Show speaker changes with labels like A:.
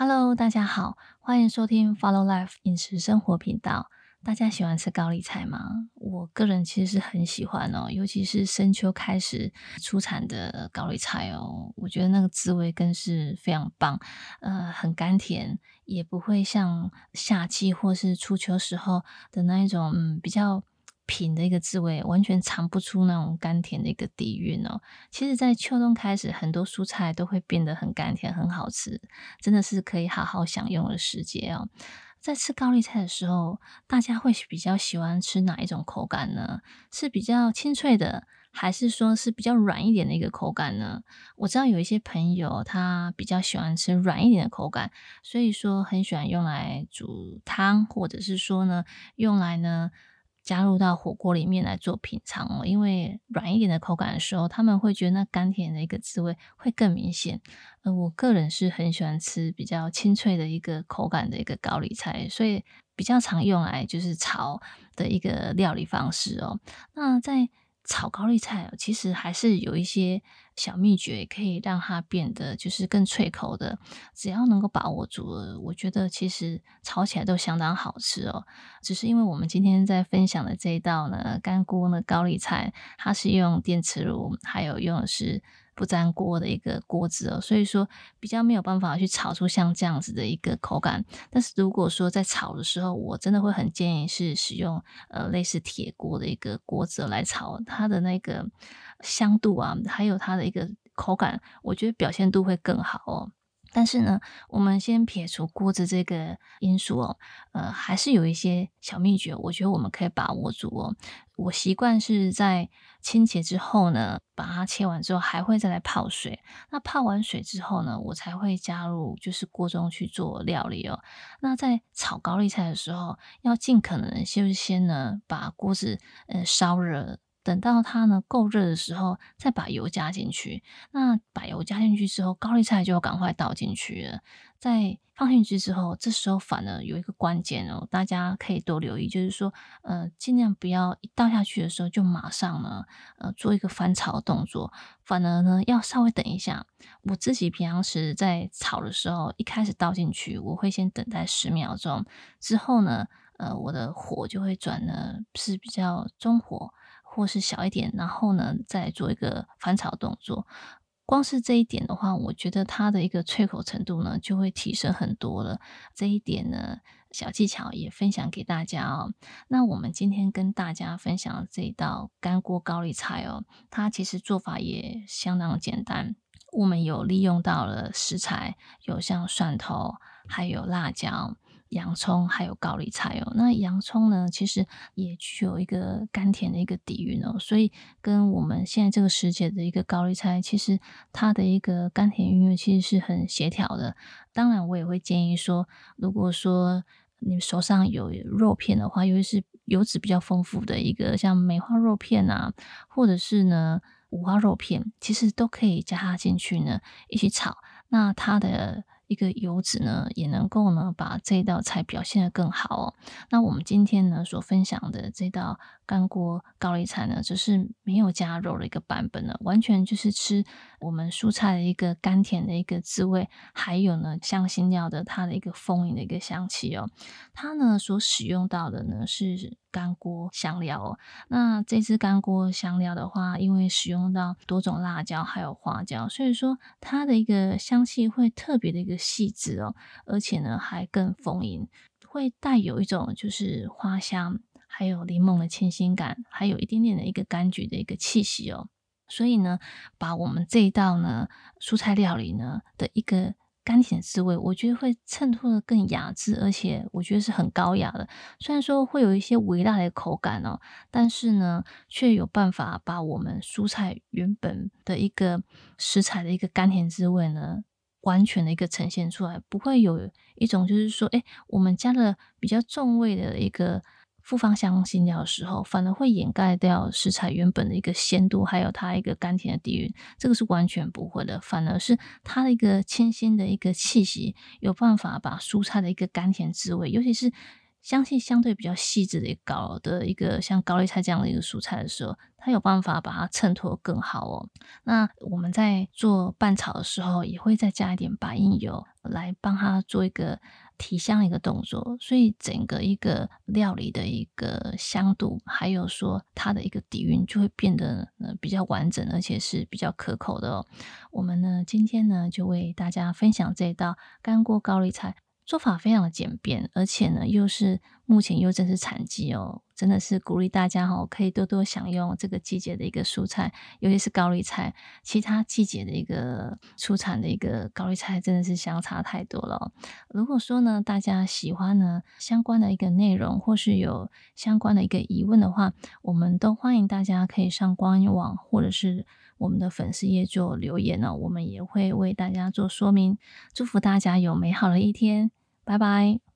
A: Hello，大家好，欢迎收听 Follow Life 饮食生活频道。大家喜欢吃高丽菜吗？我个人其实是很喜欢哦，尤其是深秋开始出产的高丽菜哦，我觉得那个滋味更是非常棒，呃，很甘甜，也不会像夏季或是初秋时候的那一种嗯比较。品的一个滋味，完全尝不出那种甘甜的一个底蕴哦。其实，在秋冬开始，很多蔬菜都会变得很甘甜，很好吃，真的是可以好好享用的时节哦。在吃高丽菜的时候，大家会比较喜欢吃哪一种口感呢？是比较清脆的，还是说是比较软一点的一个口感呢？我知道有一些朋友他比较喜欢吃软一点的口感，所以说很喜欢用来煮汤，或者是说呢，用来呢。加入到火锅里面来做品尝哦，因为软一点的口感的时候，他们会觉得那甘甜的一个滋味会更明显。呃，我个人是很喜欢吃比较清脆的一个口感的一个高丽菜，所以比较常用来就是炒的一个料理方式哦。那在炒高丽菜，其实还是有一些小秘诀，可以让它变得就是更脆口的。只要能够把握住，我觉得其实炒起来都相当好吃哦。只是因为我们今天在分享的这一道呢，干锅呢高丽菜，它是用电磁炉，还有用的是。不粘锅的一个锅子哦，所以说比较没有办法去炒出像这样子的一个口感。但是如果说在炒的时候，我真的会很建议是使用呃类似铁锅的一个锅子来炒，它的那个香度啊，还有它的一个口感，我觉得表现度会更好哦。但是呢，我们先撇除锅子这个因素哦，呃，还是有一些小秘诀，我觉得我们可以把握住哦。我习惯是在清洁之后呢，把它切完之后，还会再来泡水。那泡完水之后呢，我才会加入就是锅中去做料理哦。那在炒高丽菜的时候，要尽可能就是先呢把锅子呃烧热。等到它呢够热的时候，再把油加进去。那把油加进去之后，高丽菜就要赶快倒进去了。在放进去之后，这时候反而有一个关键哦，大家可以多留意，就是说，呃，尽量不要一倒下去的时候就马上呢，呃，做一个翻炒动作。反而呢，要稍微等一下。我自己平常时在炒的时候，一开始倒进去，我会先等待十秒钟，之后呢，呃，我的火就会转呢是比较中火。或是小一点，然后呢，再做一个翻炒动作。光是这一点的话，我觉得它的一个脆口程度呢，就会提升很多了。这一点呢，小技巧也分享给大家哦。那我们今天跟大家分享这一道干锅高丽菜哦，它其实做法也相当简单。我们有利用到了食材，有像蒜头，还有辣椒。洋葱还有高丽菜哦，那洋葱呢，其实也具有一个甘甜的一个底蕴哦，所以跟我们现在这个时节的一个高丽菜，其实它的一个甘甜韵味其实是很协调的。当然，我也会建议说，如果说你手上有肉片的话，尤其是油脂比较丰富的一个，像梅花肉片啊，或者是呢五花肉片，其实都可以加它进去呢，一起炒。那它的一个油脂呢，也能够呢把这道菜表现得更好哦。那我们今天呢所分享的这道干锅高丽菜呢，就是没有加肉的一个版本呢，完全就是吃我们蔬菜的一个甘甜的一个滋味，还有呢香辛料的它的一个丰盈的一个香气哦。它呢所使用到的呢是干锅香料哦。那这支干锅香料的话，因为使用到多种辣椒还有花椒，所以说它的一个香气会特别的一个。细致哦，而且呢还更丰盈，会带有一种就是花香，还有柠檬的清新感，还有一点点的一个柑橘的一个气息哦。所以呢，把我们这一道呢蔬菜料理呢的一个甘甜滋味，我觉得会衬托的更雅致，而且我觉得是很高雅的。虽然说会有一些微辣的口感哦，但是呢，却有办法把我们蔬菜原本的一个食材的一个甘甜滋味呢。完全的一个呈现出来，不会有一种就是说，哎，我们加了比较重味的一个复方香辛料的时候，反而会掩盖掉食材原本的一个鲜度，还有它一个甘甜的底蕴。这个是完全不会的，反而是它的一个清新的一个气息，有办法把蔬菜的一个甘甜滋味，尤其是。香气相对比较细致的一个的一个像高丽菜这样的一个蔬菜的时候，它有办法把它衬托更好哦。那我们在做拌炒的时候，也会再加一点白印油来帮它做一个提香一个动作，所以整个一个料理的一个香度，还有说它的一个底蕴就会变得呃比较完整，而且是比较可口的哦。我们呢今天呢就为大家分享这道干锅高丽菜。做法非常的简便，而且呢，又是目前又正是产季哦，真的是鼓励大家哈，可以多多享用这个季节的一个蔬菜，尤其是高丽菜。其他季节的一个出产的一个高丽菜，真的是相差太多了。如果说呢，大家喜欢呢相关的一个内容，或是有相关的一个疑问的话，我们都欢迎大家可以上官网或者是我们的粉丝页做留言呢，我们也会为大家做说明。祝福大家有美好的一天。拜拜。